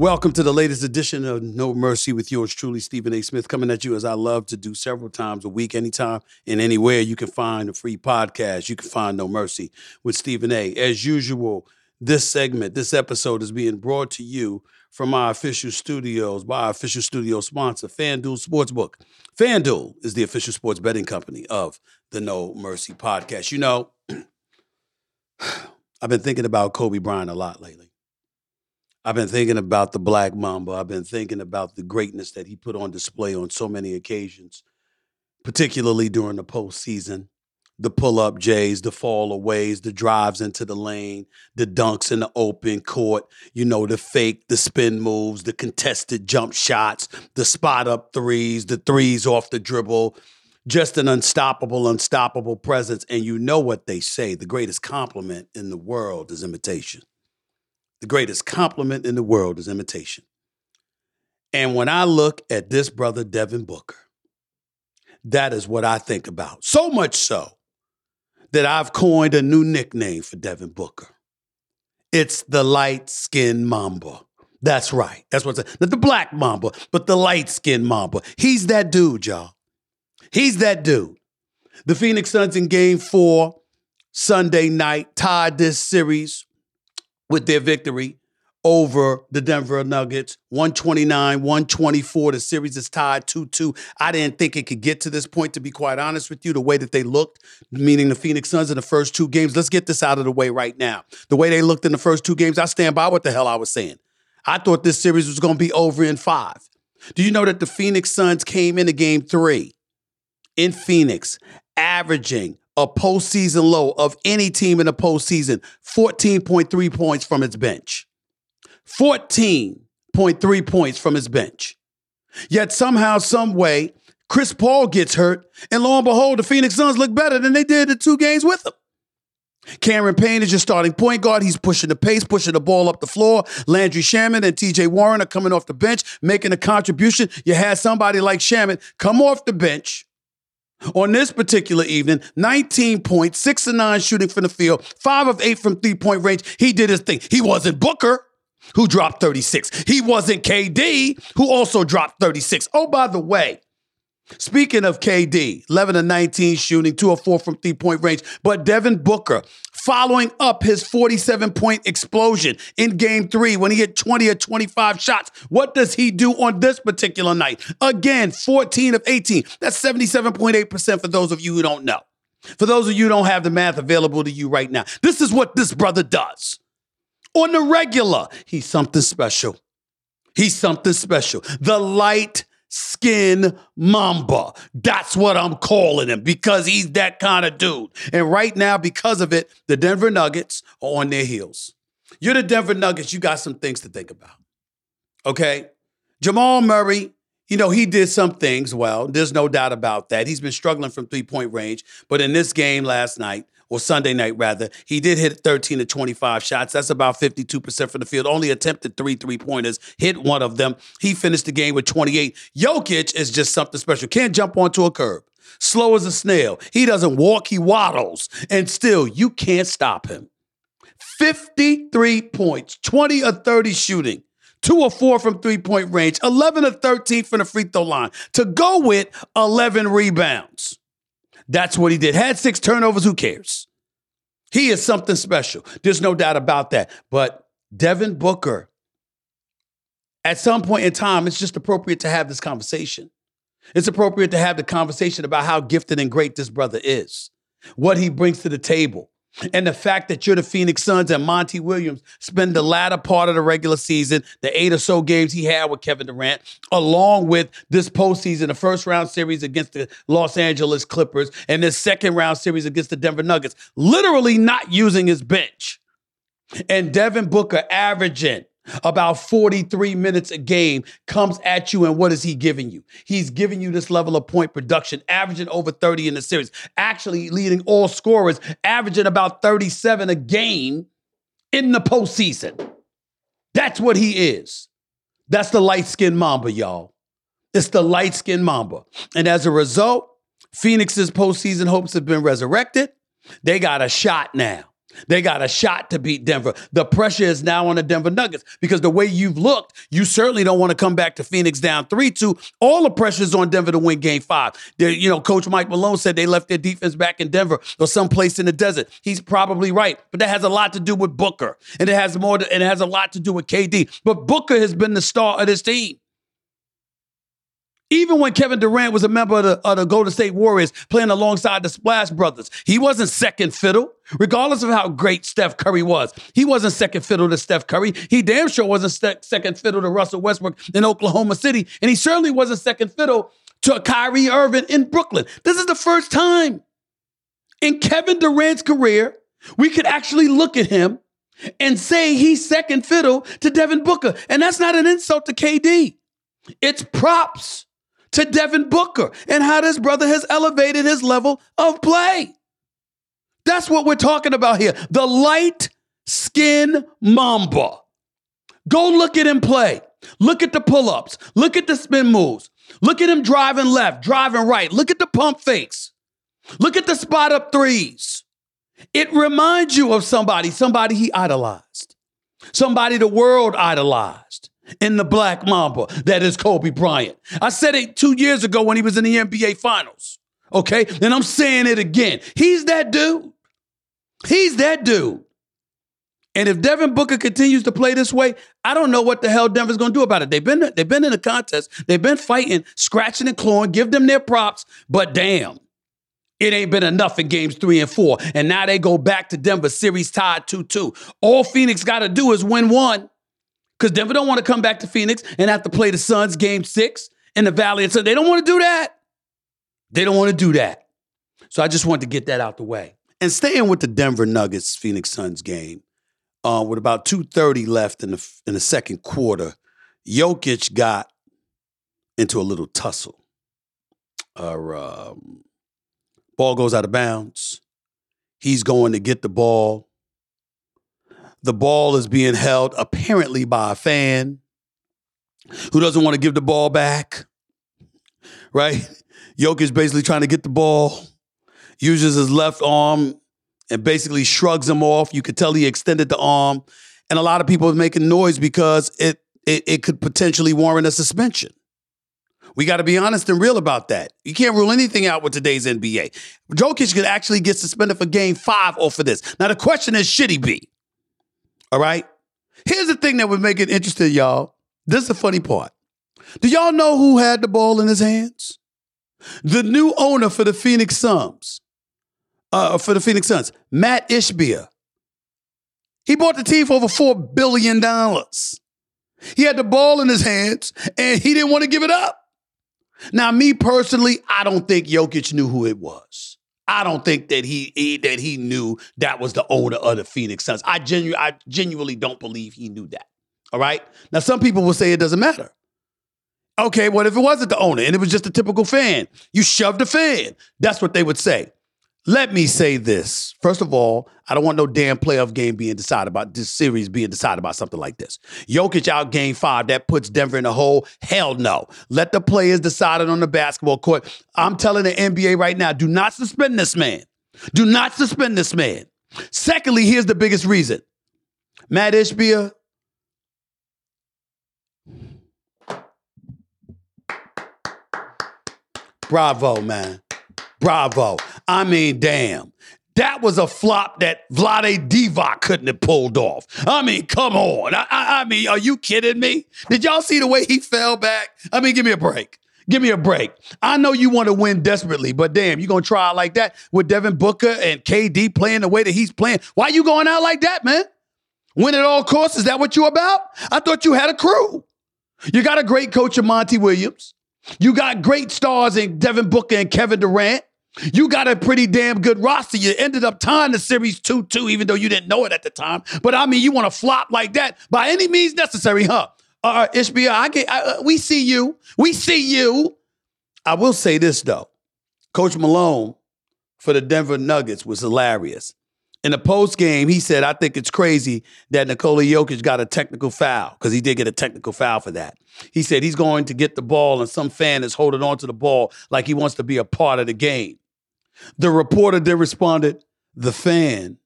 Welcome to the latest edition of No Mercy with yours truly, Stephen A. Smith, coming at you as I love to do several times a week, anytime and anywhere you can find a free podcast. You can find No Mercy with Stephen A. As usual, this segment, this episode is being brought to you from our official studios by our official studio sponsor, FanDuel Sportsbook. FanDuel is the official sports betting company of the No Mercy podcast. You know, I've been thinking about Kobe Bryant a lot lately. I've been thinking about the Black Mamba. I've been thinking about the greatness that he put on display on so many occasions, particularly during the postseason. The pull up Jays, the fall aways, the drives into the lane, the dunks in the open court, you know, the fake, the spin moves, the contested jump shots, the spot up threes, the threes off the dribble. Just an unstoppable, unstoppable presence. And you know what they say the greatest compliment in the world is imitation. The greatest compliment in the world is imitation. And when I look at this brother, Devin Booker, that is what I think about. So much so that I've coined a new nickname for Devin Booker. It's the light skinned Mamba. That's right. That's what's not the black Mamba, but the light skinned Mamba. He's that dude, y'all. He's that dude. The Phoenix Suns in game four, Sunday night, tied this series with their victory over the Denver Nuggets, 129, 124. The series is tied 2 2. I didn't think it could get to this point, to be quite honest with you, the way that they looked, meaning the Phoenix Suns in the first two games. Let's get this out of the way right now. The way they looked in the first two games, I stand by what the hell I was saying. I thought this series was going to be over in five. Do you know that the Phoenix Suns came into game three in Phoenix, averaging a postseason low of any team in the postseason 14.3 points from its bench. 14.3 points from his bench. Yet somehow, some way, Chris Paul gets hurt, and lo and behold, the Phoenix Suns look better than they did the two games with him. Cameron Payne is your starting point guard. He's pushing the pace, pushing the ball up the floor. Landry Shamet and TJ Warren are coming off the bench, making a contribution. You had somebody like Shamet come off the bench on this particular evening, 19 points, 6 and 9 shooting from the field, 5 of 8 from three point range. He did his thing. He wasn't Booker, who dropped 36. He wasn't KD, who also dropped 36. Oh, by the way, Speaking of KD, 11 and 19 shooting, 2 of 4 from three point range. But Devin Booker, following up his 47 point explosion in game three when he hit 20 or 25 shots, what does he do on this particular night? Again, 14 of 18. That's 77.8% for those of you who don't know. For those of you who don't have the math available to you right now, this is what this brother does. On the regular, he's something special. He's something special. The light skin mamba. That's what I'm calling him because he's that kind of dude. And right now, because of it, the Denver Nuggets are on their heels. You're the Denver Nuggets, you got some things to think about. Okay? Jamal Murray, you know, he did some things well. There's no doubt about that. He's been struggling from three point range. But in this game last night, or Sunday night rather, he did hit 13 to 25 shots. That's about 52% from the field. Only attempted three three pointers, hit one of them. He finished the game with 28. Jokic is just something special. Can't jump onto a curb. Slow as a snail. He doesn't walk, he waddles. And still, you can't stop him. 53 points, 20 or 30 shooting. Two or four from three point range, 11 or 13 from the free throw line. To go with 11 rebounds. That's what he did. Had six turnovers, who cares? He is something special. There's no doubt about that. But Devin Booker, at some point in time, it's just appropriate to have this conversation. It's appropriate to have the conversation about how gifted and great this brother is, what he brings to the table, and the fact that you're the Phoenix Suns and Monty Williams spend the latter part of the regular season, the eight or so games he had with Kevin Durant, along with this postseason, the first round series against the Los Angeles Clippers, and this second round series against the Denver Nuggets, literally not using his bench. And Devin Booker averaging about 43 minutes a game comes at you and what is he giving you? He's giving you this level of point production averaging over 30 in the series actually leading all scorers averaging about 37 a game in the postseason. That's what he is. That's the light-skinned mamba y'all. It's the light-skinned mamba. And as a result phoenix's postseason hopes have been resurrected. They got a shot now they got a shot to beat Denver. The pressure is now on the Denver Nuggets because the way you've looked, you certainly don't want to come back to Phoenix down 3 2. All the pressure is on Denver to win game five. They're, you know, Coach Mike Malone said they left their defense back in Denver or someplace in the desert. He's probably right, but that has a lot to do with Booker and it has more, to, and it has a lot to do with KD. But Booker has been the star of this team. Even when Kevin Durant was a member of the, of the, Golden State Warriors playing alongside the Splash Brothers, he wasn't second fiddle, regardless of how great Steph Curry was. He wasn't second fiddle to Steph Curry. He damn sure wasn't st- second fiddle to Russell Westbrook in Oklahoma City. And he certainly wasn't second fiddle to Kyrie Irving in Brooklyn. This is the first time in Kevin Durant's career we could actually look at him and say he's second fiddle to Devin Booker. And that's not an insult to KD, it's props to Devin Booker and how this brother has elevated his level of play. That's what we're talking about here. The light skin Mamba. Go look at him play. Look at the pull ups. Look at the spin moves. Look at him driving left, driving right. Look at the pump fakes. Look at the spot up threes. It reminds you of somebody, somebody he idolized, somebody the world idolized in the Black Mamba that is Kobe Bryant. I said it two years ago when he was in the NBA Finals. Okay? And I'm saying it again. He's that dude. He's that dude. And if Devin Booker continues to play this way, I don't know what the hell Denver's going to do about it. They've been they've been in a contest. They've been fighting, scratching and clawing. Give them their props, but damn, it ain't been enough in games three and four. And now they go back to Denver, series tied 2 2. All Phoenix got to do is win one because Denver don't want to come back to Phoenix and have to play the Suns game six in the Valley. And so they don't want to do that. They don't want to do that. So I just wanted to get that out the way. And staying with the Denver Nuggets Phoenix Suns game, uh, with about 2.30 left in the, in the second quarter, Jokic got into a little tussle. Uh, um, ball goes out of bounds. He's going to get the ball. The ball is being held apparently by a fan who doesn't want to give the ball back. Right? Jokic is basically trying to get the ball, uses his left arm and basically shrugs him off. You could tell he extended the arm. And a lot of people are making noise because it, it, it could potentially warrant a suspension. We got to be honest and real about that. You can't rule anything out with today's NBA. Jokic could actually get suspended for game five off of this. Now, the question is should he be? All right. Here's the thing that would make it interesting, y'all. This is the funny part. Do y'all know who had the ball in his hands? The new owner for the Phoenix Suns. Uh, for the Phoenix Suns, Matt Ishbia. He bought the team for over $4 billion. He had the ball in his hands and he didn't want to give it up. Now, me personally, I don't think Jokic knew who it was. I don't think that he, he, that he knew that was the owner of the Phoenix Suns. I genu- I genuinely don't believe he knew that. All right. Now some people will say it doesn't matter. Okay, what if it wasn't the owner and it was just a typical fan? You shoved a fan. That's what they would say. Let me say this. First of all, I don't want no damn playoff game being decided about this series being decided about something like this. Jokic out game five, that puts Denver in a hole. Hell no. Let the players decide it on the basketball court. I'm telling the NBA right now, do not suspend this man. Do not suspend this man. Secondly, here's the biggest reason. Matt Ishbia. Bravo, man. Bravo. I mean, damn. That was a flop that Vlade Divac couldn't have pulled off. I mean, come on. I, I, I, mean, are you kidding me? Did y'all see the way he fell back? I mean, give me a break. Give me a break. I know you want to win desperately, but damn, you gonna try like that with Devin Booker and KD playing the way that he's playing. Why you going out like that, man? Win at all costs? Is that what you about? I thought you had a crew. You got a great coach in Monty Williams. You got great stars in Devin Booker and Kevin Durant. You got a pretty damn good roster. You ended up tying the series 2 2, even though you didn't know it at the time. But I mean, you want to flop like that by any means necessary, huh? Uh, Ishbia, I get, I, uh, we see you. We see you. I will say this, though. Coach Malone for the Denver Nuggets was hilarious. In the post game, he said, I think it's crazy that Nikola Jokic got a technical foul because he did get a technical foul for that. He said he's going to get the ball, and some fan is holding on to the ball like he wants to be a part of the game. The reporter then responded, The fan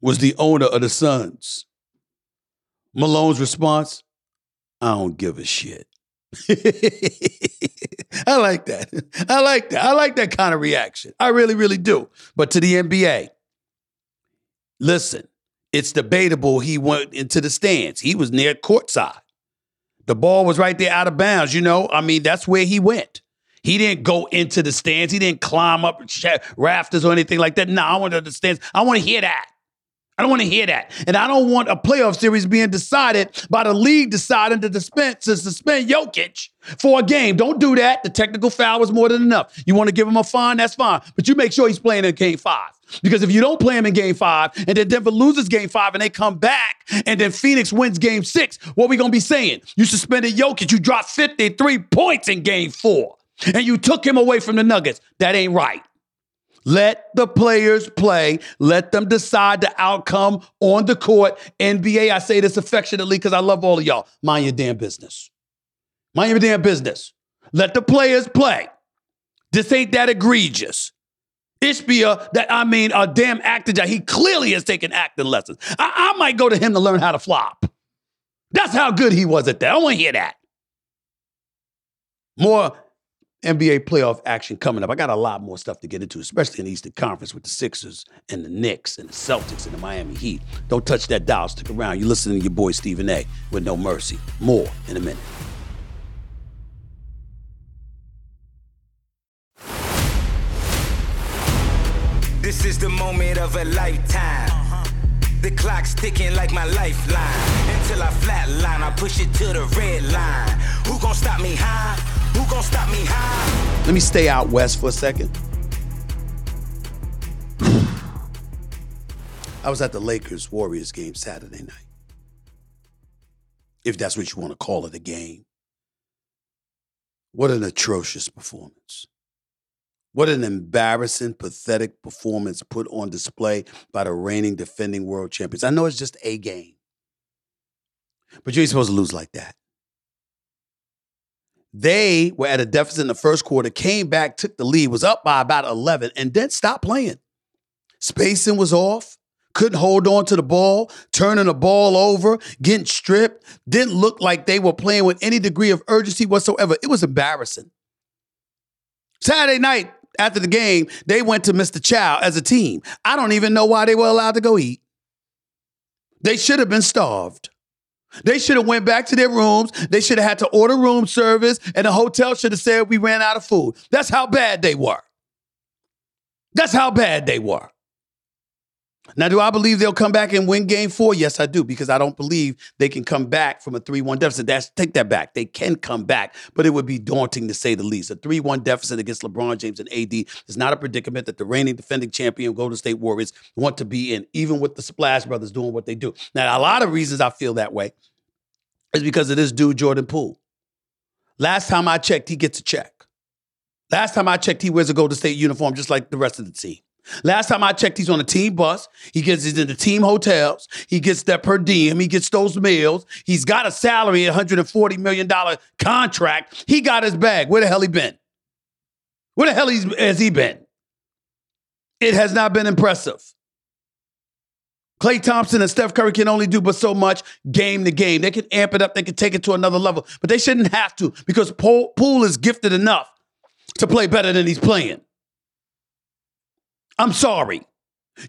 was the owner of the Suns. Malone's response, I don't give a shit. I like that. I like that. I like that kind of reaction. I really, really do. But to the NBA, listen, it's debatable he went into the stands. He was near courtside. The ball was right there out of bounds. You know, I mean, that's where he went. He didn't go into the stands. He didn't climb up rafters or anything like that. No, I want to understand. I want to hear that. I don't want to hear that. And I don't want a playoff series being decided by the league deciding to suspend, to suspend Jokic for a game. Don't do that. The technical foul was more than enough. You want to give him a fine? That's fine. But you make sure he's playing in game five. Because if you don't play him in game five and then Denver loses game five and they come back and then Phoenix wins game six, what are we going to be saying? You suspended Jokic. You dropped 53 points in game four and you took him away from the Nuggets. That ain't right. Let the players play. Let them decide the outcome on the court. NBA, I say this affectionately because I love all of y'all. Mind your damn business. Mind your damn business. Let the players play. This ain't that egregious. Ishbia, that I mean, a damn actor job. He clearly has taken acting lessons. I, I might go to him to learn how to flop. That's how good he was at that. I want to hear that. More NBA playoff action coming up. I got a lot more stuff to get into, especially in the Eastern Conference with the Sixers and the Knicks and the Celtics and the Miami Heat. Don't touch that dial. Stick around. You're listening to your boy Stephen A. with No Mercy. More in a minute. This is the moment of a lifetime. The clock's ticking like my lifeline. Until I flatline, I push it to the red line. Who gon' stop me high? Who gon' stop me high? Let me stay out west for a second. I was at the Lakers Warriors game Saturday night. If that's what you want to call it, a game. What an atrocious performance. What an embarrassing, pathetic performance put on display by the reigning defending world champions. I know it's just a game, but you ain't supposed to lose like that. They were at a deficit in the first quarter, came back, took the lead, was up by about 11, and then stopped playing. Spacing was off, couldn't hold on to the ball, turning the ball over, getting stripped, didn't look like they were playing with any degree of urgency whatsoever. It was embarrassing. Saturday night, after the game, they went to Mr. Chow as a team. I don't even know why they were allowed to go eat. They should have been starved. They should have went back to their rooms. They should have had to order room service, and the hotel should have said we ran out of food. That's how bad they were. That's how bad they were. Now, do I believe they'll come back and win game four? Yes, I do, because I don't believe they can come back from a 3 1 deficit. That's take that back. They can come back, but it would be daunting to say the least. A 3 1 deficit against LeBron James and AD is not a predicament that the reigning defending champion Golden State Warriors want to be in, even with the Splash Brothers doing what they do. Now, a lot of reasons I feel that way is because of this dude, Jordan Poole. Last time I checked, he gets a check. Last time I checked, he wears a Golden State uniform just like the rest of the team. Last time I checked, he's on a team bus. He gets he's in the team hotels. He gets that per diem. He gets those meals. He's got a salary, a $140 million contract. He got his bag. Where the hell he been? Where the hell has he been? It has not been impressive. Klay Thompson and Steph Curry can only do but so much game to game. They can amp it up, they can take it to another level, but they shouldn't have to because Poole is gifted enough to play better than he's playing. I'm sorry.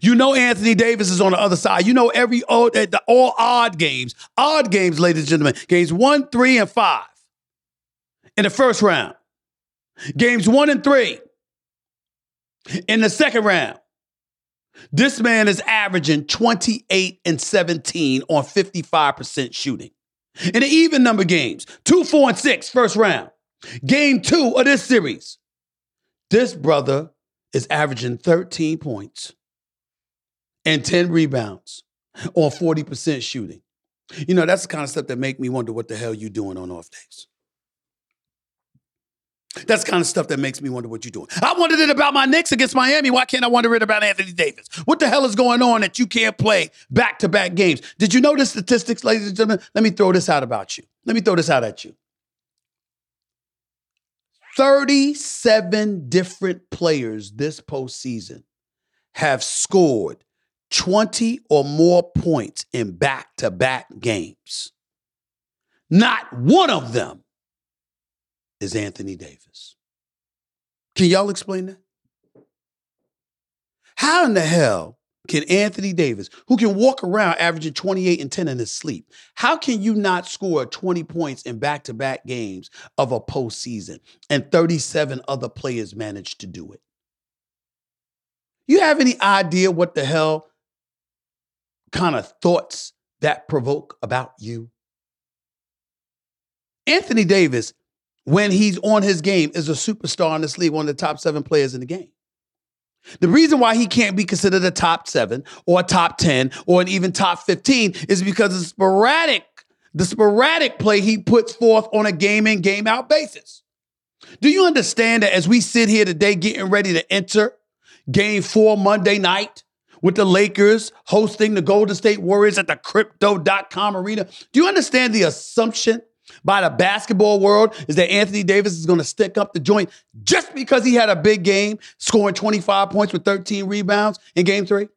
You know Anthony Davis is on the other side. You know every all, eh, the all odd games, odd games, ladies and gentlemen, games one, three, and five in the first round. Games one and three. In the second round, this man is averaging 28 and 17 on 55% shooting. In the even number games, two, four, and six, first round. Game two of this series, this brother is averaging 13 points and 10 rebounds on 40% shooting. You know, that's the kind of stuff that make me wonder what the hell you doing on off days. That's kind of stuff that makes me wonder what you're doing. I wondered it about my Knicks against Miami. Why can't I wonder it about Anthony Davis? What the hell is going on that you can't play back to back games? Did you know the statistics, ladies and gentlemen? Let me throw this out about you. Let me throw this out at you. 37 different players this postseason have scored 20 or more points in back to back games. Not one of them is Anthony Davis. Can y'all explain that? How in the hell can Anthony Davis, who can walk around averaging 28 and 10 in his sleep, how can you not score 20 points in back to back games of a postseason and 37 other players managed to do it? You have any idea what the hell kind of thoughts that provoke about you? Anthony Davis when he's on his game is a superstar in this league, one of the top seven players in the game. The reason why he can't be considered a top seven or a top 10 or an even top 15 is because of sporadic, the sporadic play he puts forth on a game in, game out basis. Do you understand that as we sit here today getting ready to enter game four Monday night with the Lakers hosting the Golden State Warriors at the crypto.com arena, do you understand the assumption by the basketball world is that Anthony Davis is going to stick up the joint just because he had a big game, scoring 25 points with 13 rebounds in game three?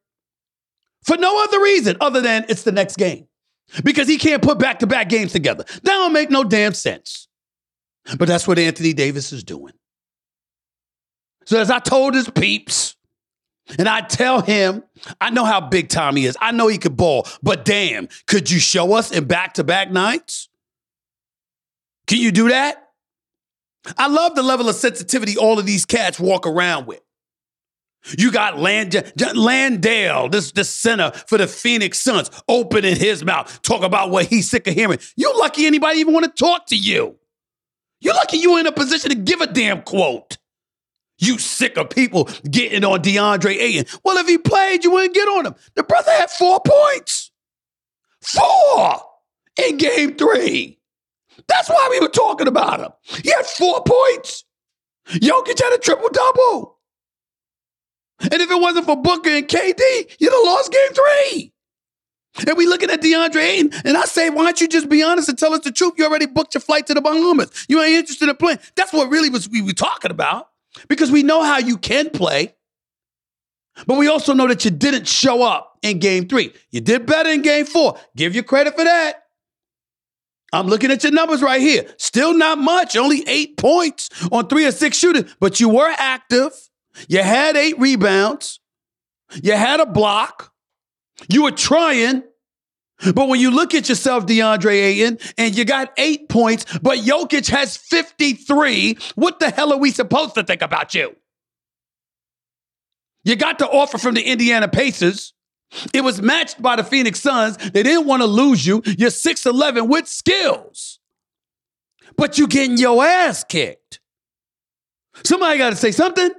For no other reason other than it's the next game. Because he can't put back to back games together. That don't make no damn sense. But that's what Anthony Davis is doing. So, as I told his peeps, and I tell him, I know how big time he is. I know he could ball, but damn, could you show us in back to back nights? Can you do that? I love the level of sensitivity all of these cats walk around with. You got Land- Landale, this, this center for the Phoenix Suns, opening his mouth, talk about what he's sick of hearing. You lucky anybody even want to talk to you. You lucky you in a position to give a damn quote. You sick of people getting on DeAndre Ayton. Well, if he played, you wouldn't get on him. The brother had four points. Four in game three. That's why we were talking about him. He had four points. Jokic had a triple double. And if it wasn't for Booker and KD, you'd have lost game three. And we looking at DeAndre Ayton, and I say, why don't you just be honest and tell us the truth? You already booked your flight to the Bahamas. You ain't interested in playing. That's what really was we were talking about. Because we know how you can play. But we also know that you didn't show up in game three. You did better in game four. Give you credit for that. I'm looking at your numbers right here. Still not much, only eight points on three or six shooting, but you were active. You had eight rebounds. You had a block. You were trying. But when you look at yourself, DeAndre Ayton, and you got eight points, but Jokic has 53, what the hell are we supposed to think about you? You got the offer from the Indiana Pacers. It was matched by the Phoenix Suns. They didn't want to lose you. You're 6'11 with skills. But you getting your ass kicked. Somebody got to say something.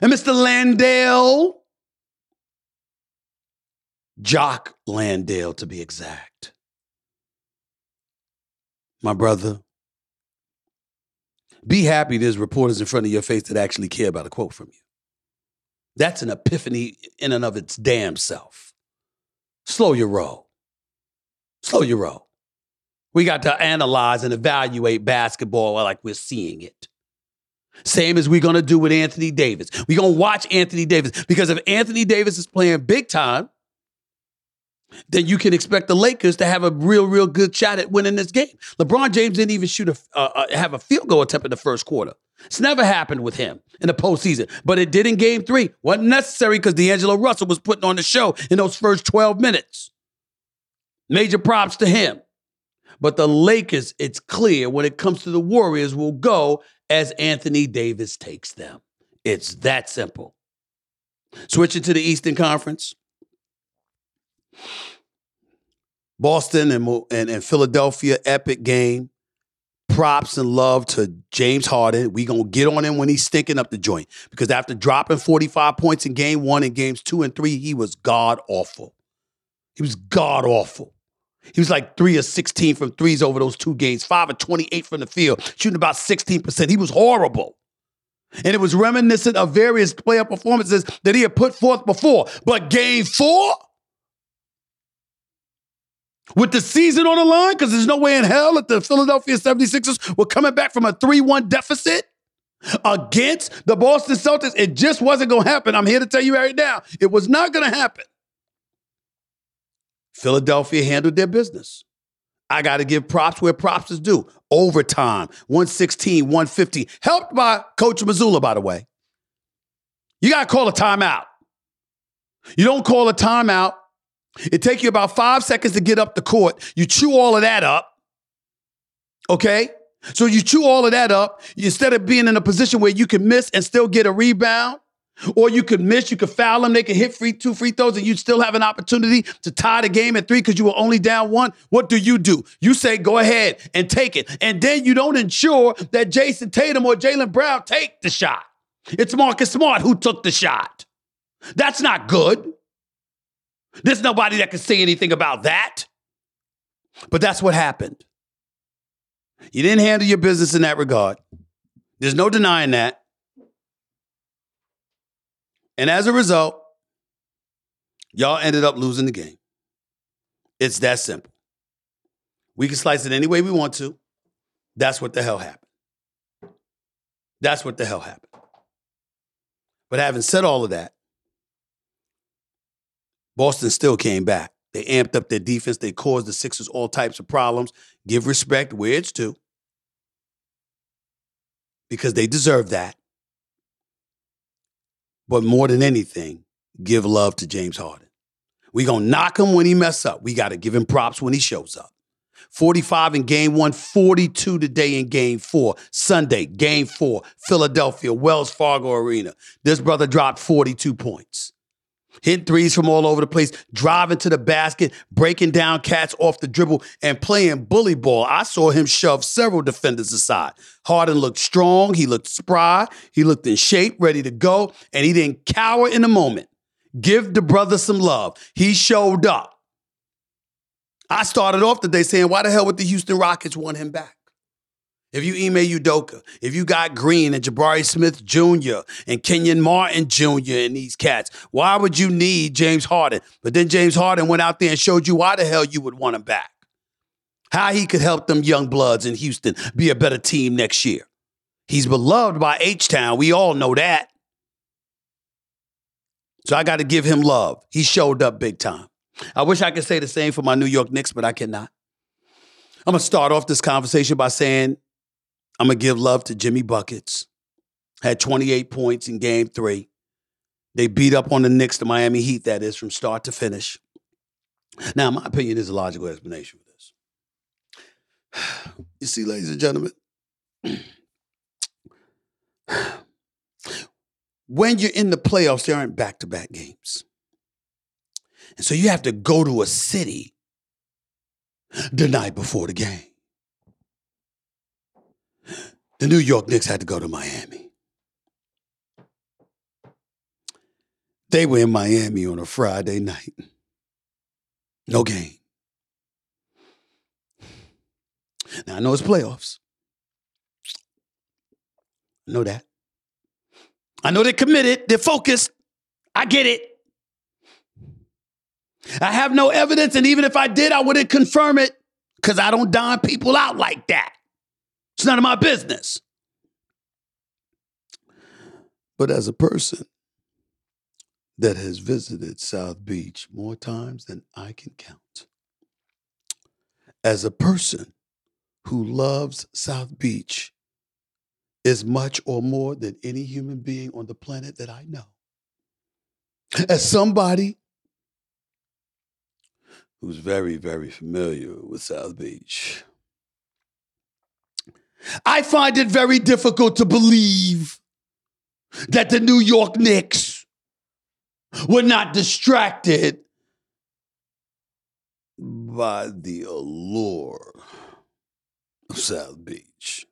And Mr. Landale, Jock Landale to be exact. My brother, be happy there's reporters in front of your face that actually care about a quote from you. That's an epiphany in and of its damn self. Slow your roll. Slow your roll. We got to analyze and evaluate basketball like we're seeing it. Same as we're going to do with Anthony Davis. We're going to watch Anthony Davis because if Anthony Davis is playing big time, then you can expect the Lakers to have a real, real good shot at winning this game. LeBron James didn't even shoot a uh, uh, have a field goal attempt in the first quarter. It's never happened with him in the postseason, but it did in Game Three. wasn't necessary because D'Angelo Russell was putting on the show in those first twelve minutes. Major props to him. But the Lakers, it's clear when it comes to the Warriors, will go as Anthony Davis takes them. It's that simple. Switching to the Eastern Conference. Boston and, and, and Philadelphia, epic game. Props and love to James Harden. We gonna get on him when he's stinking up the joint because after dropping 45 points in game one and games two and three, he was god awful. He was god awful. He was like three of 16 from threes over those two games, five of 28 from the field, shooting about 16%. He was horrible. And it was reminiscent of various player performances that he had put forth before. But game four, with the season on the line, because there's no way in hell that the Philadelphia 76ers were coming back from a 3 1 deficit against the Boston Celtics. It just wasn't going to happen. I'm here to tell you right now, it was not going to happen. Philadelphia handled their business. I got to give props where props is due. Overtime, 116, 150, helped by Coach Mazzulla, by the way. You got to call a timeout. You don't call a timeout. It takes you about five seconds to get up the court. You chew all of that up. Okay? So you chew all of that up. Instead of being in a position where you can miss and still get a rebound, or you could miss, you could foul them, they could hit free two free throws, and you'd still have an opportunity to tie the game at three because you were only down one. What do you do? You say, go ahead and take it. And then you don't ensure that Jayson Tatum or Jaylen Brown take the shot. It's Marcus Smart who took the shot. That's not good. There's nobody that can say anything about that. But that's what happened. You didn't handle your business in that regard. There's no denying that. And as a result, y'all ended up losing the game. It's that simple. We can slice it any way we want to. That's what the hell happened. That's what the hell happened. But having said all of that, Boston still came back. They amped up their defense. They caused the Sixers all types of problems. Give respect where it's due because they deserve that. But more than anything, give love to James Harden. We gonna knock him when he mess up. We gotta give him props when he shows up. 45 in game one, 42 today in game four. Sunday, game four, Philadelphia, Wells Fargo Arena. This brother dropped 42 points hitting threes from all over the place, driving to the basket, breaking down cats off the dribble, and playing bully ball. I saw him shove several defenders aside. Harden looked strong, he looked spry, he looked in shape, ready to go, and he didn't cower in the moment. Give the brother some love. He showed up. I started off the day saying, why the hell would the Houston Rockets want him back? If you Ime Udoka, if you got Green and Jabari Smith Jr. and Kenyon Martin Jr. and these cats, why would you need James Harden? But then James Harden went out there and showed you why the hell you would want him back. How he could help them young bloods in Houston be a better team next year. He's beloved by H Town. We all know that. So I got to give him love. He showed up big time. I wish I could say the same for my New York Knicks, but I cannot. I'm going to start off this conversation by saying I'm going to give love to Jimmy Buckets. Had 28 points in game three. They beat up on the Knicks, the Miami Heat, that is, from start to finish. Now, my opinion is a logical explanation for this. You see, ladies and gentlemen, when you're in the playoffs, there aren't back to back games. And so you have to go to a city the night before the game. The New York Knicks had to go to Miami. They were in Miami on a Friday night. No game. Now I know it's playoffs. I know that. I know they're committed, they're focused. I get it. I have no evidence, and even if I did, I wouldn't confirm it because I don't dime people out like that. It's none of my business. But as a person that has visited South Beach more times than I can count, as a person who loves South Beach as much or more than any human being on the planet that I know, as somebody who's very, very familiar with South Beach, I find it very difficult to believe that the New York Knicks were not distracted by the allure of South Beach.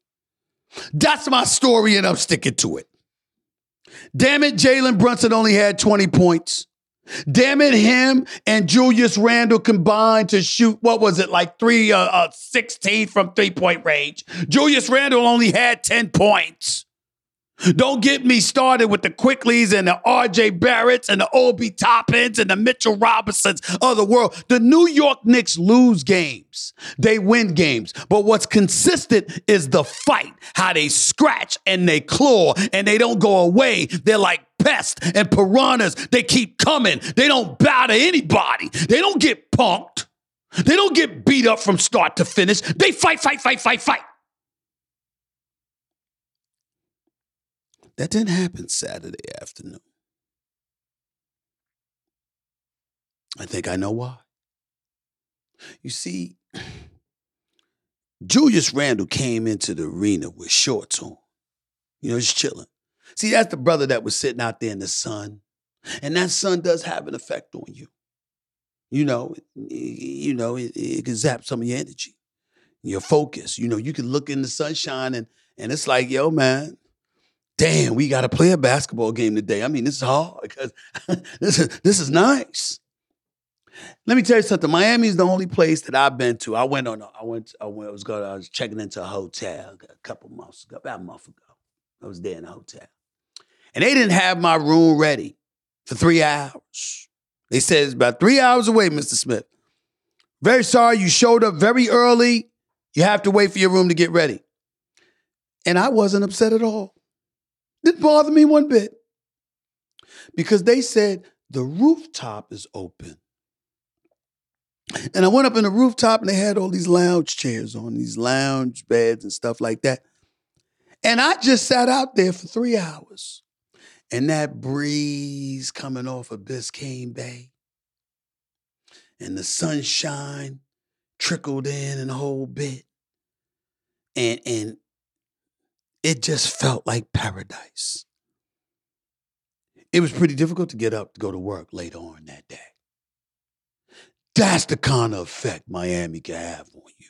That's my story, and I'm sticking to it. Damn it, Jalen Brunson only had 20 points. Damn it, him and Julius Randle combined to shoot, what was it, like three, uh, uh, 16 from three point range. Julius Randle only had 10 points. Don't get me started with the Quickleys and the RJ Barretts and the Obi Toppins and the Mitchell Robinsons of the world. The New York Knicks lose games. They win games. But what's consistent is the fight, how they scratch and they claw and they don't go away. They're like pests and piranhas. They keep coming. They don't bow to anybody. They don't get punked. They don't get beat up from start to finish. They fight, fight, fight, fight, fight. That didn't happen Saturday afternoon. I think I know why. You see, Julius Randle came into the arena with shorts on. You know, just chilling. See, that's the brother that was sitting out there in the sun. And that sun does have an effect on you. You know, you know, it, it can zap some of your energy, your focus. You know, you can look in the sunshine and and it's like, yo, man, damn, we got to play a basketball game today. I mean, this is hard because this is this is nice. Let me tell you something. Miami is the only place that I've been to. I went on. A, I went. I went. I was going. I was checking into a hotel a couple months ago, about a month ago. I was there in a hotel, and they didn't have my room ready for three hours. They said it's about three hours away, Mister Smith. Very sorry, you showed up very early. You have to wait for your room to get ready. And I wasn't upset at all. Didn't bother me one bit. Because they said the rooftop is open. And I went up in the rooftop and they had all these lounge chairs on, these lounge beds and stuff like that. And I just sat out there for three hours. And that breeze coming off of Biscayne Bay and the sunshine trickled in and a whole bit. And, and it just felt like paradise. It was pretty difficult to get up to go to work later on that day. That's the kind of effect Miami can have on you.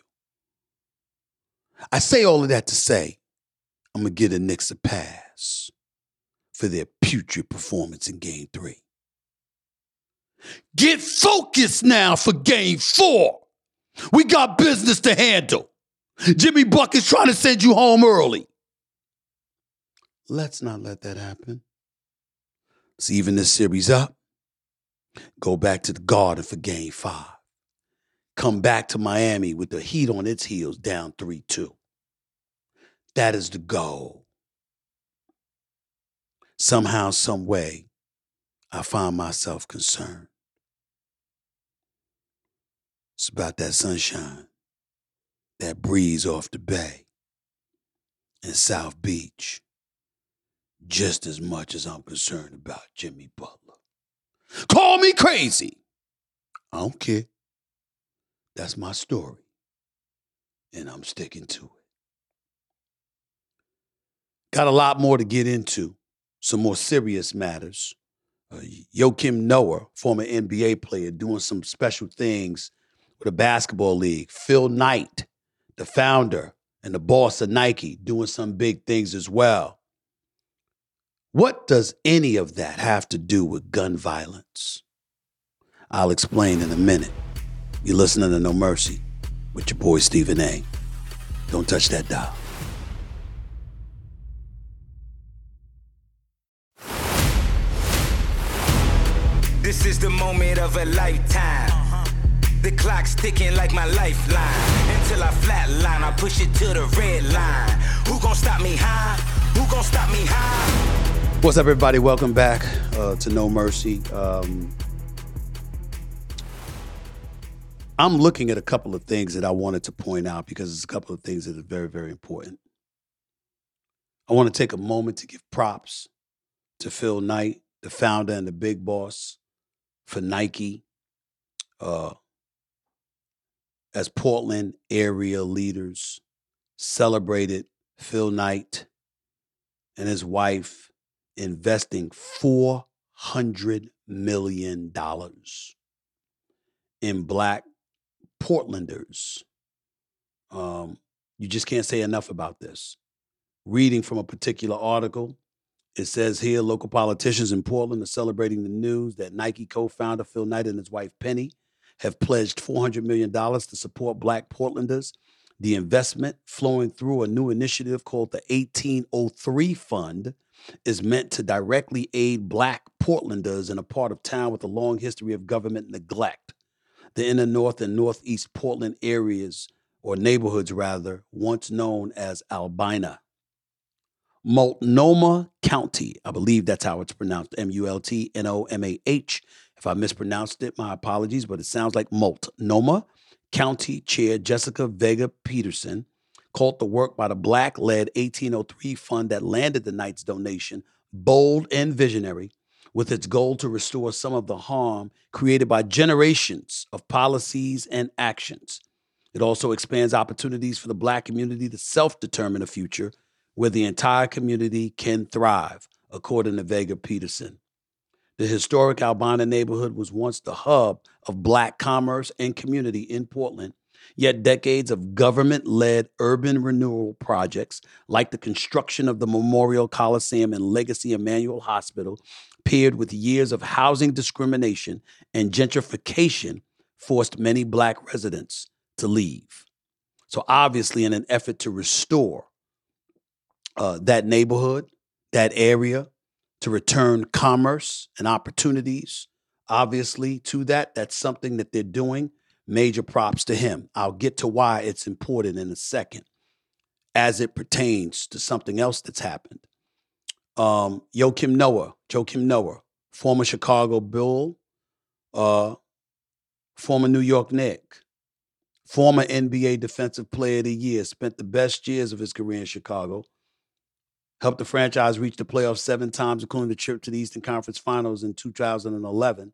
I say all of that to say I'm to give the Knicks a pass for their putrid performance in game three. Get focused now for game four. We got business to handle. Jimmy Buckets trying to send you home early. Let's not let that happen. Let's even this series up. Go back to the Garden for game five. Come back to Miami with the heat on its heels down 3 2. That is the goal. Somehow, some way, I find myself concerned. It's about that sunshine, that breeze off the bay, and South Beach just as much as I'm concerned about Jimmy Butler. Call me crazy. I don't care. That's my story. And I'm sticking to it. Got a lot more to get into, some more serious matters. Uh, Joakim Noah, former NBA player, doing some special things with a basketball league. Phil Knight, the founder and the boss of Nike, doing some big things as well. What does any of that have to do with gun violence? I'll explain in a minute. You're listening to No Mercy with your boy Stephen A. Don't touch that dial. This is the moment of a lifetime. The clock's ticking like my lifeline. Until I flatline, I push it to the red line. Who gon' stop me high? Who gon' stop me high? What's up, everybody? Welcome back uh, to No Mercy. Um, I'm looking at a couple of things that I wanted to point out because it's a couple of things that are very, very important. I want to take a moment to give props to Phil Knight, the founder and the big boss for Nike, uh, as Portland area leaders celebrated Phil Knight and his wife investing $400 million in black Portlanders. Um, you just can't say enough about this. Reading from a particular article, it says here local politicians in Portland are celebrating the news that Nike co founder Phil Knight and his wife Penny have pledged $400 million to support black Portlanders. The investment, flowing through a new initiative called the 1803 Fund, is meant to directly aid black Portlanders in a part of town with a long history of government neglect. The inner north and northeast Portland areas, or neighborhoods rather, once known as Albina. Multnomah County, I believe that's how it's pronounced M U L T N O M A H. If I mispronounced it, my apologies, but it sounds like Multnomah County Chair Jessica Vega Pederson called the work by the Black led 1803 fund that landed the Knight's donation bold and visionary, with its goal to restore some of the harm created by generations of policies and actions. It also expands opportunities for the Black community to self determine a future where the entire community can thrive, according to Vega Pederson. The historic Albina neighborhood was once the hub of Black commerce and community in Portland, yet decades of government led urban renewal projects, like the construction of the Memorial Coliseum and Legacy Emanuel Hospital, paired with years of housing discrimination and gentrification, forced many Black residents to leave. So, obviously, in an effort to restore uh, that neighborhood, that area, to return commerce and opportunities, obviously, to that, that's something that they're doing. Major props to him. I'll get to why it's important in a second as it pertains to something else that's happened. Um, Joakim Noah, Joakim Noah, former Chicago Bull, uh, former New York Knick, former NBA Defensive Player of the Year, spent the best years of his career in Chicago, helped the franchise reach the playoffs seven times, including the trip to the Eastern Conference Finals in 2011.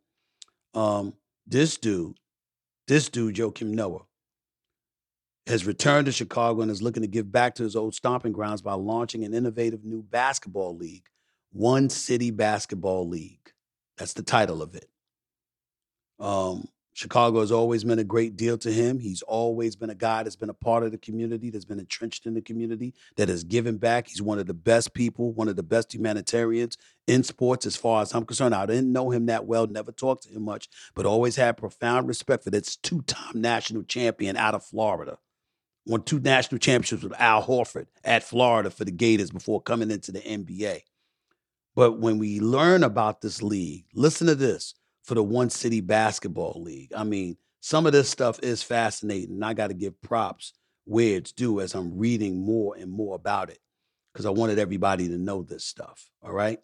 Um, this dude, this dude, Joakim Noah, has returned to Chicago and is looking to give back to his old stomping grounds by launching an innovative new basketball league, One City Basketball League. That's the title of it. Um, Chicago has always meant a great deal to him. He's always been a guy that's been a part of the community, that's been entrenched in the community, that has given back. He's one of the best people, one of the best humanitarians in sports, as far as I'm concerned. I didn't know him that well, never talked to him much, but always had profound respect for this two time national champion out of Florida. Won two national championships with Al Horford at Florida for the Gators before coming into the NBA. But when we learn about this league, listen to this for the One City Basketball League. I mean, some of this stuff is fascinating. I got to give props where it's due as I'm reading more and more about it because I wanted everybody to know this stuff. All right.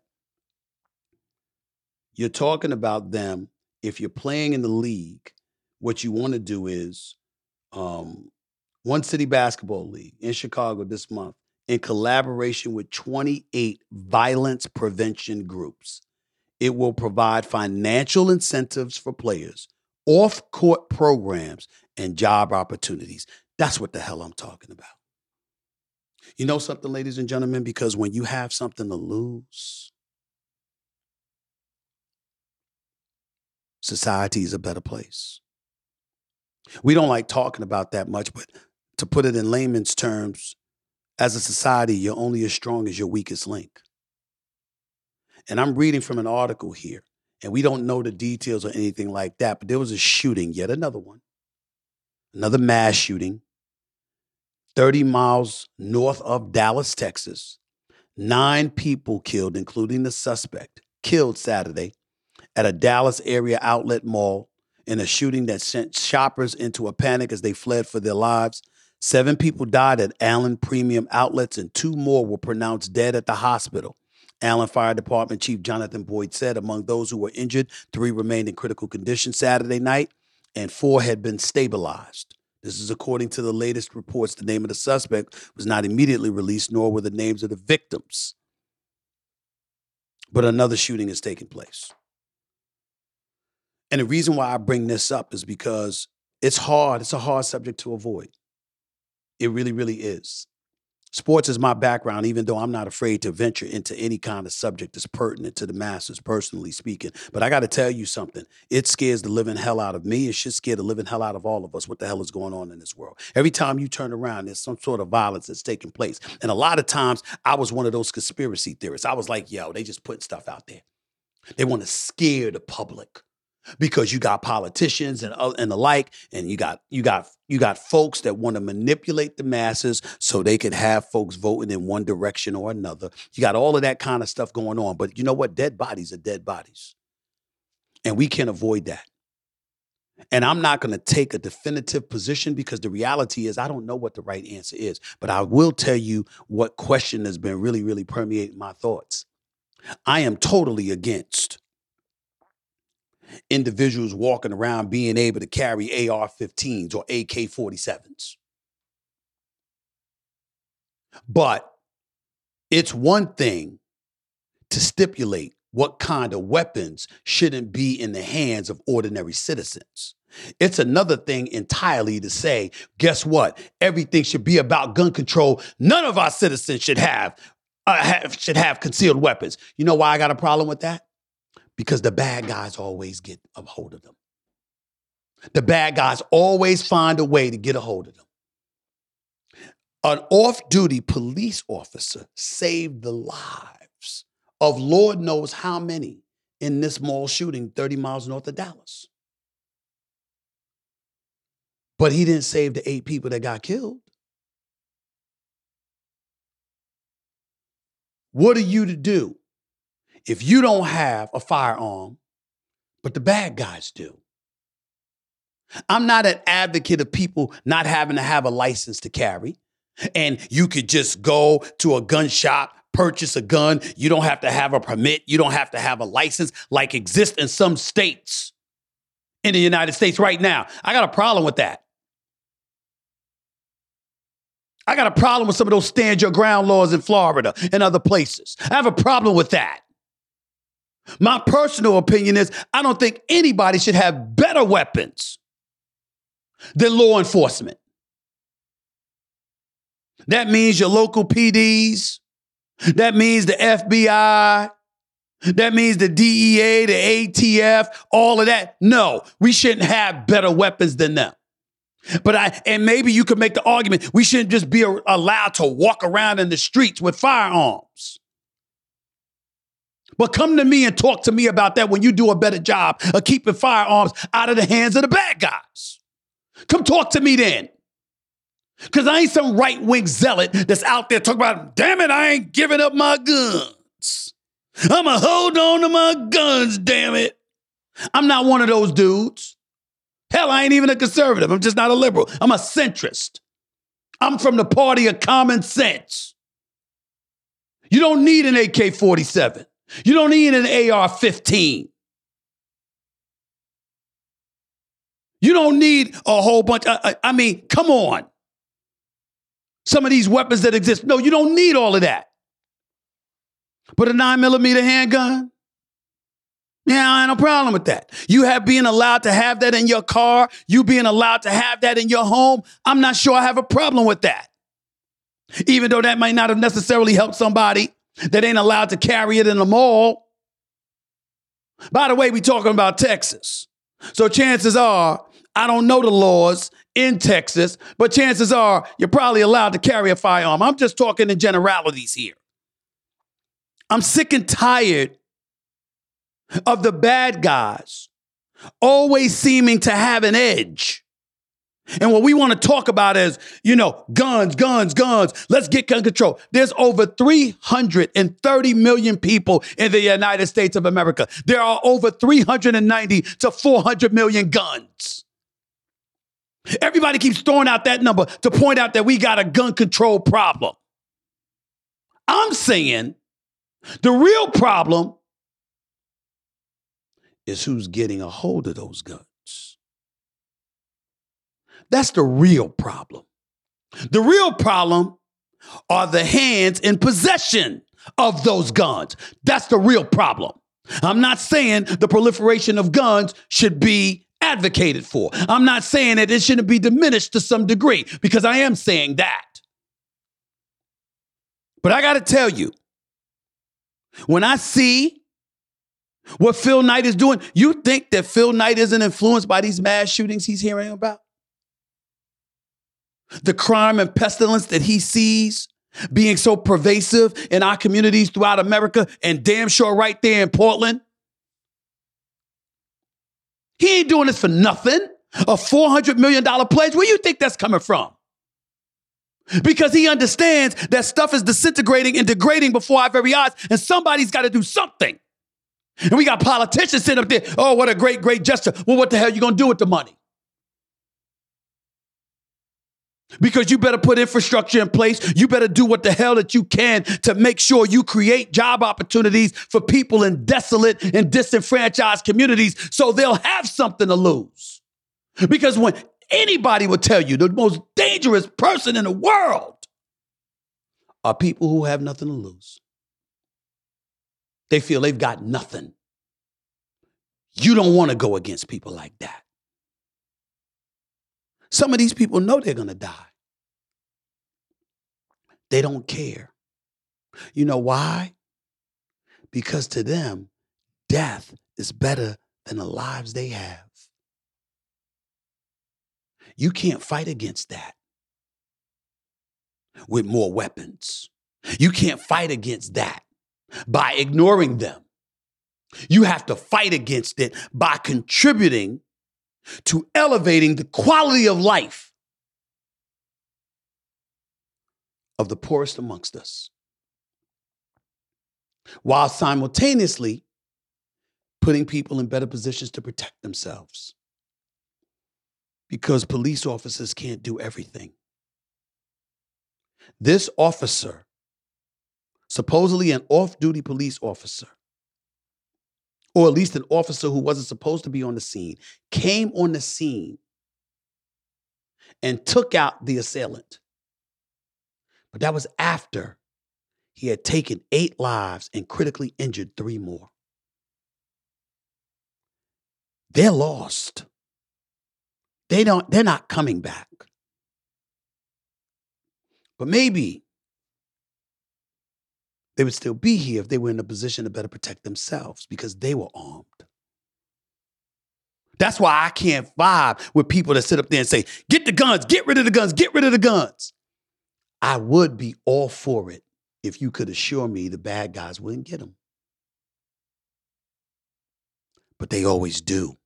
You're talking about them. If you're playing in the league, what you want to do is um, One City Basketball League in Chicago this month in collaboration with 28 violence prevention groups. It will provide financial incentives for players, off court programs, and job opportunities. That's what the hell I'm talking about. You know something, ladies and gentlemen, because when you have something to lose, society is a better place. We don't like talking about that much, but to put it in layman's terms, as a society, you're only as strong as your weakest link. And I'm reading from an article here, and we don't know the details or anything like that, but there was a shooting, yet another one, another mass shooting, 30 miles north of Dallas, Texas. Nine people killed, including the suspect, killed Saturday at a Dallas area outlet mall in a shooting that sent shoppers into a panic as they fled for their lives. Seven people died at Allen Premium Outlets, and two more were pronounced dead at the hospital. Allen Fire Department Chief Jonathan Boyd said among those who were injured, three remained in critical condition Saturday night, and four had been stabilized. This is according to the latest reports. The name of the suspect was not immediately released, nor were the names of the victims. But another shooting has taken place. And the reason why I bring this up is because it's hard. It's a hard subject to avoid. It really, really is. Sports is my background, even though I'm not afraid to venture into any kind of subject that's pertinent to the masses, personally speaking. But I got to tell you something. It scares the living hell out of me. It should scare the living hell out of all of us. What the hell is going on in this world? Every time you turn around, there's some sort of violence that's taking place. And a lot of times, I was one of those conspiracy theorists. I was like, yo, they just putting stuff out there. They want to scare the public because you got politicians and uh, and the like, and you got you got you got folks that want to manipulate the masses so they can have folks voting in one direction or another. You got all of that kind of stuff going on, but you know what? Dead bodies are dead bodies, and we can't avoid that. And I'm not going to take a definitive position because the reality is I don't know what the right answer is. But I will tell you what question has been really, really permeating my thoughts. I am totally against individuals walking around being able to carry AR 15s or AK 47s. But it's one thing to stipulate what kind of weapons shouldn't be in the hands of ordinary citizens. It's another thing entirely to say, guess what? Everything should be about gun control. None of our citizens should have, uh, have should have concealed weapons. You know why I got a problem with that? Because the bad guys always get a hold of them. The bad guys always find a way to get a hold of them. An off duty police officer saved the lives of Lord knows how many in this mall shooting 30 miles north of Dallas. But he didn't save the eight people that got killed. What are you to do if you don't have a firearm, but the bad guys do. I'm not an advocate of people not having to have a license to carry. And you could just go to a gun shop, purchase a gun. You don't have to have a permit. You don't have to have a license like exists in some states in the United States right now. I got a problem with that. I got a problem with some of those stand your ground laws in Florida and other places. I have a problem with that. My personal opinion is I don't think anybody should have better weapons than law enforcement. That means your local PDs. That means the FBI. That means the DEA, the ATF, all of that. No, we shouldn't have better weapons than them. But I, and maybe you could make the argument we shouldn't just be allowed to walk around in the streets with firearms. But come to me and talk to me about that when you do a better job of keeping firearms out of the hands of the bad guys. Come talk to me then. Because I ain't some right wing zealot that's out there talking about, damn it, I ain't giving up my guns. I'm going to hold on to my guns, damn it. I'm not one of those dudes. Hell, I ain't even a conservative. I'm just not a liberal. I'm a centrist. I'm from the party of common sense. You don't need an AK 47. You don't need an AR 15. You don't need a whole bunch. I, I, mean, come on. Some of these weapons that exist. No, you don't need all of that. But a nine millimeter handgun? Yeah, I ain't no problem with that. You have being allowed to have that in your car, you being allowed to have that in your home. I'm not sure I have a problem with that. Even though that might not have necessarily helped somebody that ain't allowed to carry it in the mall. By the way, we talking about Texas. So chances are, I don't know the laws in Texas, but chances are you're probably allowed to carry a firearm. I'm just talking in generalities here. I'm sick and tired of the bad guys always seeming to have an edge and what we want to talk about is, you know, guns, guns, guns. Let's get gun control. There's over 330 million people in the United States of America. There are over 390 to 400 million guns. Everybody keeps throwing out that number to point out that we got a gun control problem. I'm saying the real problem is who's getting a hold of those guns. That's the real problem. The real problem are the hands in possession of those guns. That's the real problem. I'm not saying the proliferation of guns should be advocated for. I'm not saying that it shouldn't be diminished to some degree because I am saying that. But I got to tell you, when I see what Phil Knight is doing, you think that Phil Knight isn't influenced by these mass shootings he's hearing about? The crime and pestilence that he sees being so pervasive in our communities throughout America and damn sure right there in Portland. He ain't doing this for nothing. A $400 million pledge, where you think that's coming from? Because he understands that stuff is disintegrating and degrading before our very eyes, and somebody's got to do something. And we got politicians sitting up there, oh, what a great, great gesture. Well, what the hell you going to do with the money? Because you better put infrastructure in place. You better do what the hell that you can to make sure you create job opportunities for people in desolate and disenfranchised communities so they'll have something to lose. Because when anybody will tell you the most dangerous person in the world are people who have nothing to lose. They feel they've got nothing. You don't want to go against people like that. Some of these people know they're going to die. They don't care. You know why? Because to them, death is better than the lives they have. You can't fight against that with more weapons. You can't fight against that by ignoring them. You have to fight against it by contributing to elevating the quality of life of the poorest amongst us, while simultaneously putting people in better positions to protect themselves. Because police officers can't do everything. This officer, supposedly an off duty police officer, or at least an officer who wasn't supposed to be on the scene, came on the scene and took out the assailant. But that was after he had taken eight lives and critically injured three more. They're lost. They don't, they're not coming back. But maybe they would still be here if they were in a position to better protect themselves because they were armed. That's why I can't vibe with people that sit up there and say, get the guns, get rid of the guns, get rid of the guns. I would be all for it if you could assure me the bad guys wouldn't get them. But they always do.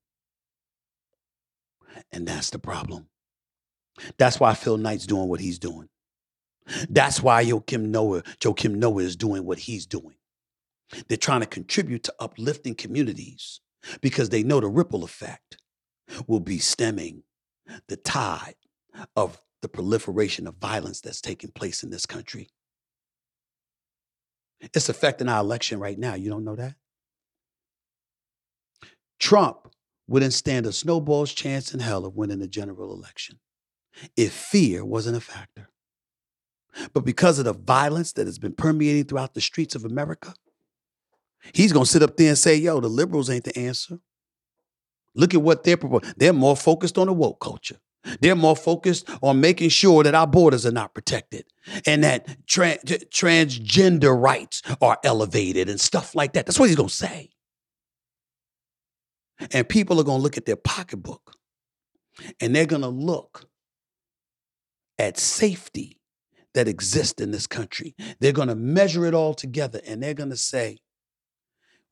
And that's the problem. That's why Phil Knight's doing what he's doing. That's why Joakim Noah, Joakim Noah is doing what he's doing. They're trying to contribute to uplifting communities because they know the ripple effect will be stemming the tide of the proliferation of violence that's taking place in this country. It's affecting our election right now. You don't know that? Trump wouldn't stand a snowball's chance in hell of winning the general election if fear wasn't a factor. But because of the violence that has been permeating throughout the streets of America, he's going to sit up there and say, yo, the liberals ain't the answer. Look at what they're proposing. They're more focused on the woke culture. They're more focused on making sure that our borders are not protected and that tra- transgender rights are elevated and stuff like that. That's what he's going to say. And people are going to look at their pocketbook and they're going to look at safety that exist in this country. They're going to measure it all together and they're going to say,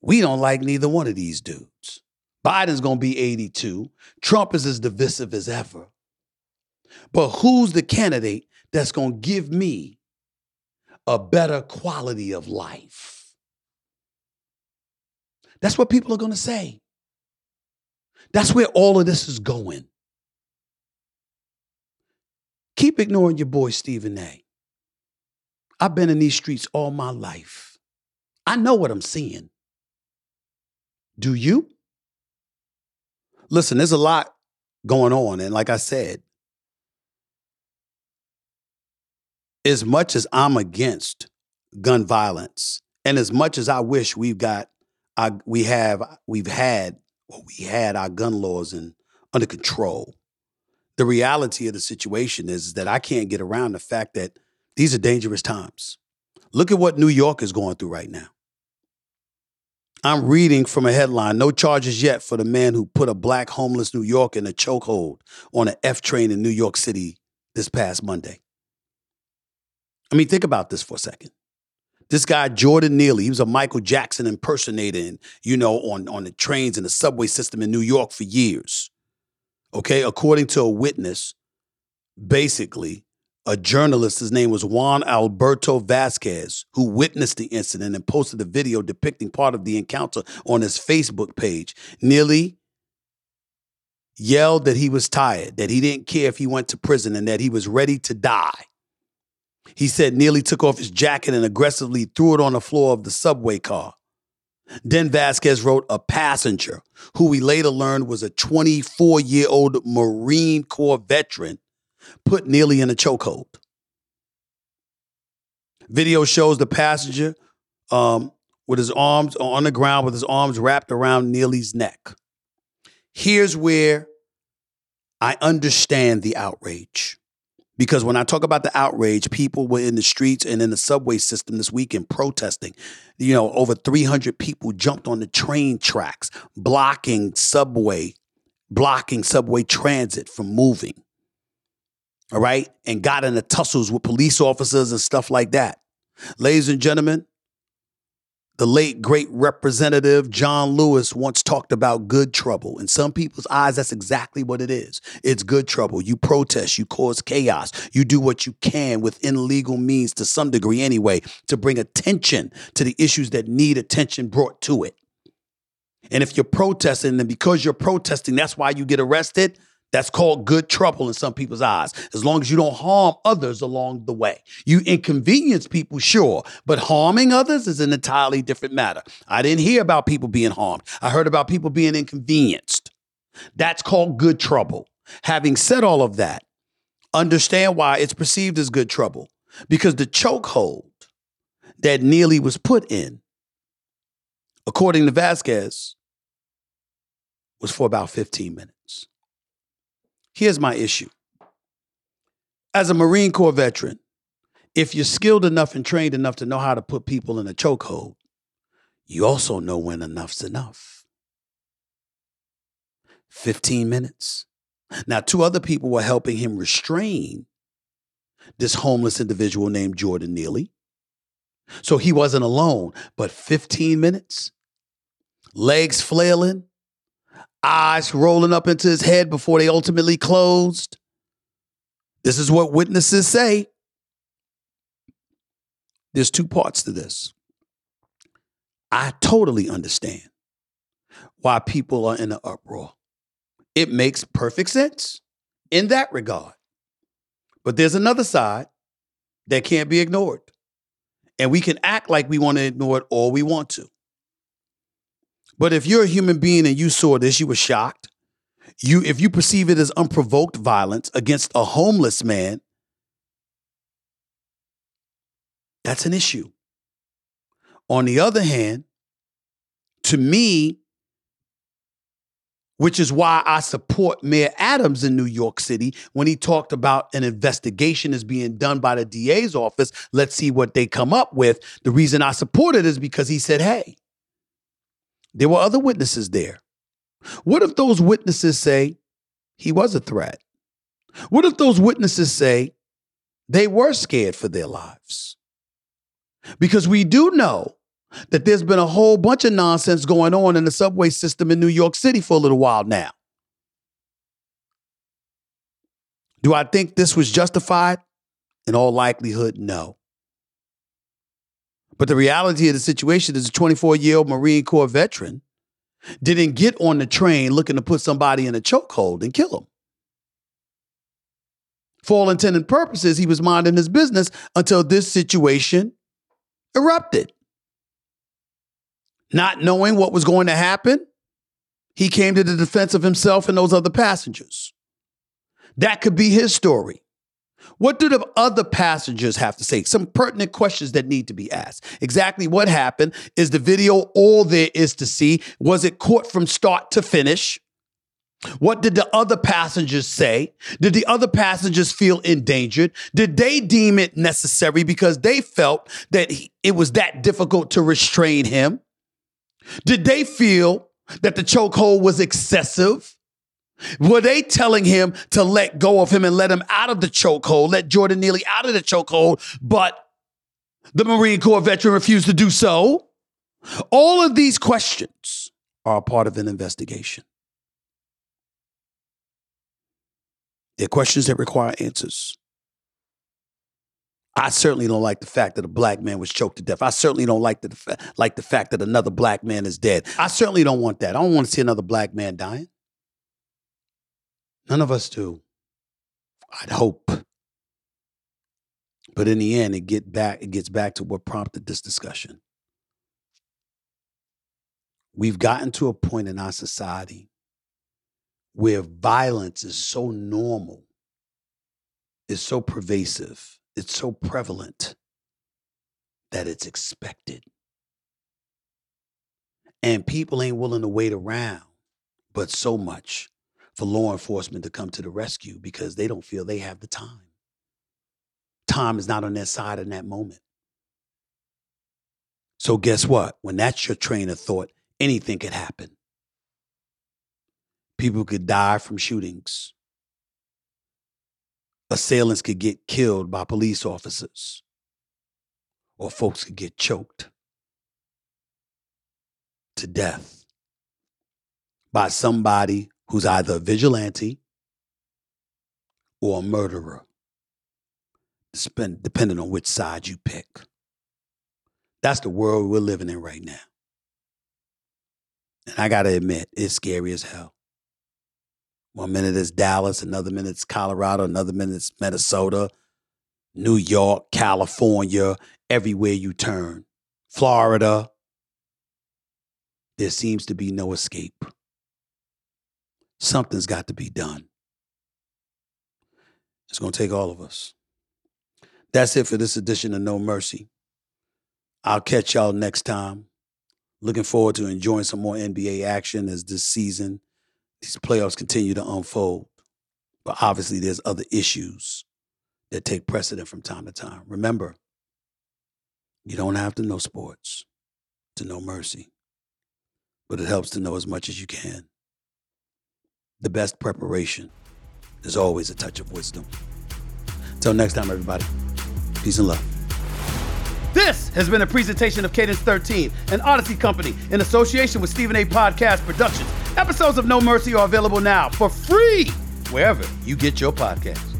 we don't like neither one of these dudes. Biden's going to be 82. Trump is as divisive as ever. But who's the candidate that's going to give me a better quality of life? That's what people are going to say. That's where all of this is going. Keep ignoring your boy Stephen A. I've been in these streets all my life. I know what I'm seeing. Do you? Listen, there's a lot going on. And like I said, as much as I'm against gun violence, and as much as I wish we've got, I, we have, we've had, well, we had our gun laws in, under control. The reality of the situation is that I can't get around the fact that these are dangerous times. Look at what New York is going through right now. I'm reading from a headline No charges yet for the man who put a black homeless New Yorker in a chokehold on an F train in New York City this past Monday. I mean, think about this for a second. This guy, Jordan Neely, he was a Michael Jackson impersonator, and, you know, on, on the trains and the subway system in New York for years. Okay, according to a witness, basically, a journalist, his name was Juan Alberto Vasquez, who witnessed the incident and posted a video depicting part of the encounter on his Facebook page. Neely yelled that he was tired, that he didn't care if he went to prison, and that he was ready to die. He said Neely took off his jacket and aggressively threw it on the floor of the subway car. Then Vasquez wrote a passenger, who we later learned was a 24 year old Marine Corps veteran, put Neely in a chokehold. Video shows the passenger um, with his arms on the ground, with his arms wrapped around Neely's neck. Here's where I understand the outrage. Because when I talk about the outrage, people were in the streets and in the subway system this weekend protesting. You know, over 300 people jumped on the train tracks, blocking subway, blocking subway transit from moving. All right. And got into tussles with police officers and stuff like that. Ladies and gentlemen, the late great representative John Lewis once talked about good trouble. In some people's eyes, that's exactly what it is. It's good trouble. You protest, you cause chaos, you do what you can within legal means to some degree anyway to bring attention to the issues that need attention brought to it. And if you're protesting, then because you're protesting, that's why you get arrested. That's called good trouble in some people's eyes, as long as you don't harm others along the way. You inconvenience people, sure, but harming others is an entirely different matter. I didn't hear about people being harmed, I heard about people being inconvenienced. That's called good trouble. Having said all of that, understand why it's perceived as good trouble. Because the chokehold that Neely was put in, according to Vasquez, was for about 15 minutes. Here's my issue. As a Marine Corps veteran, if you're skilled enough and trained enough to know how to put people in a chokehold, you also know when enough's enough. 15 minutes. Now, two other people were helping him restrain this homeless individual named Jordan Neely. So he wasn't alone, but 15 minutes, legs flailing, eyes rolling up into his head before they ultimately closed. This is what witnesses say. There's two parts to this. I totally understand why people are in an uproar. It makes perfect sense in that regard. But there's another side that can't be ignored. And we can act like we want to ignore it all we want to. But if you're a human being and you saw this, you were shocked. You, if you perceive it as unprovoked violence against a homeless man, that's an issue. On the other hand, to me, which is why I support Mayor Adams in New York City when he talked about an investigation is being done by the DA's office. Let's see what they come up with. The reason I support it is because he said, hey, there were other witnesses there. What if those witnesses say he was a threat? What if those witnesses say they were scared for their lives? Because we do know that there's been a whole bunch of nonsense going on in the subway system in New York City for a little while now. Do I think this was justified? In all likelihood, no. But the reality of the situation is a 24 year old Marine Corps veteran didn't get on the train looking to put somebody in a chokehold and kill him. For all intended purposes, he was minding his business until this situation erupted. Not knowing what was going to happen, he came to the defense of himself and those other passengers. That could be his story. What do the other passengers have to say? Some pertinent questions that need to be asked. Exactly what happened? Is the video all there is to see? Was it caught from start to finish? What did the other passengers say? Did the other passengers feel endangered? Did they deem it necessary because they felt that it was that difficult to restrain him? Did they feel that the chokehold was excessive? Were they telling him to let go of him and let him out of the chokehold, let Jordan Neely out of the chokehold, but the Marine Corps veteran refused to do so? All of these questions are a part of an investigation. They're questions that require answers. I certainly don't like the fact that a black man was choked to death. I certainly don't like the like the fact that another black man is dead. I certainly don't want that. I don't want to see another black man dying. None of us do. I'd hope. But in the end, it get back it gets back to what prompted this discussion. We've gotten to a point in our society where violence is so normal, is so pervasive, it's so prevalent that it's expected. And people ain't willing to wait around, but so much for law enforcement to come to the rescue because they don't feel they have the time. Time is not on their side in that moment. So, guess what? When that's your train of thought, anything could happen. People could die from shootings. Assailants could get killed by police officers, or folks could get choked to death by somebody who's either a vigilante or a murderer, depending on which side you pick. That's the world we're living in right now. And I got to admit, it's scary as hell. One minute it's Dallas, another minute it's Colorado, another minute it's Minnesota, New York, California, everywhere you turn, Florida. There seems to be no escape. Something's got to be done. It's going to take all of us. That's it for this edition of No Mercy. I'll catch y'all next time. Looking forward to enjoying some more NBA action as this season, these playoffs continue to unfold. But obviously, there's other issues that take precedent from time to time. Remember, you don't have to know sports to know mercy, but it helps to know as much as you can. The best preparation is always a touch of wisdom. Until next time, everybody, peace and love. This has been a presentation of Cadence 13, an Audacy company in association with Stephen A. Podcast Productions. Episodes of No Mercy are available now for free wherever you get your podcasts.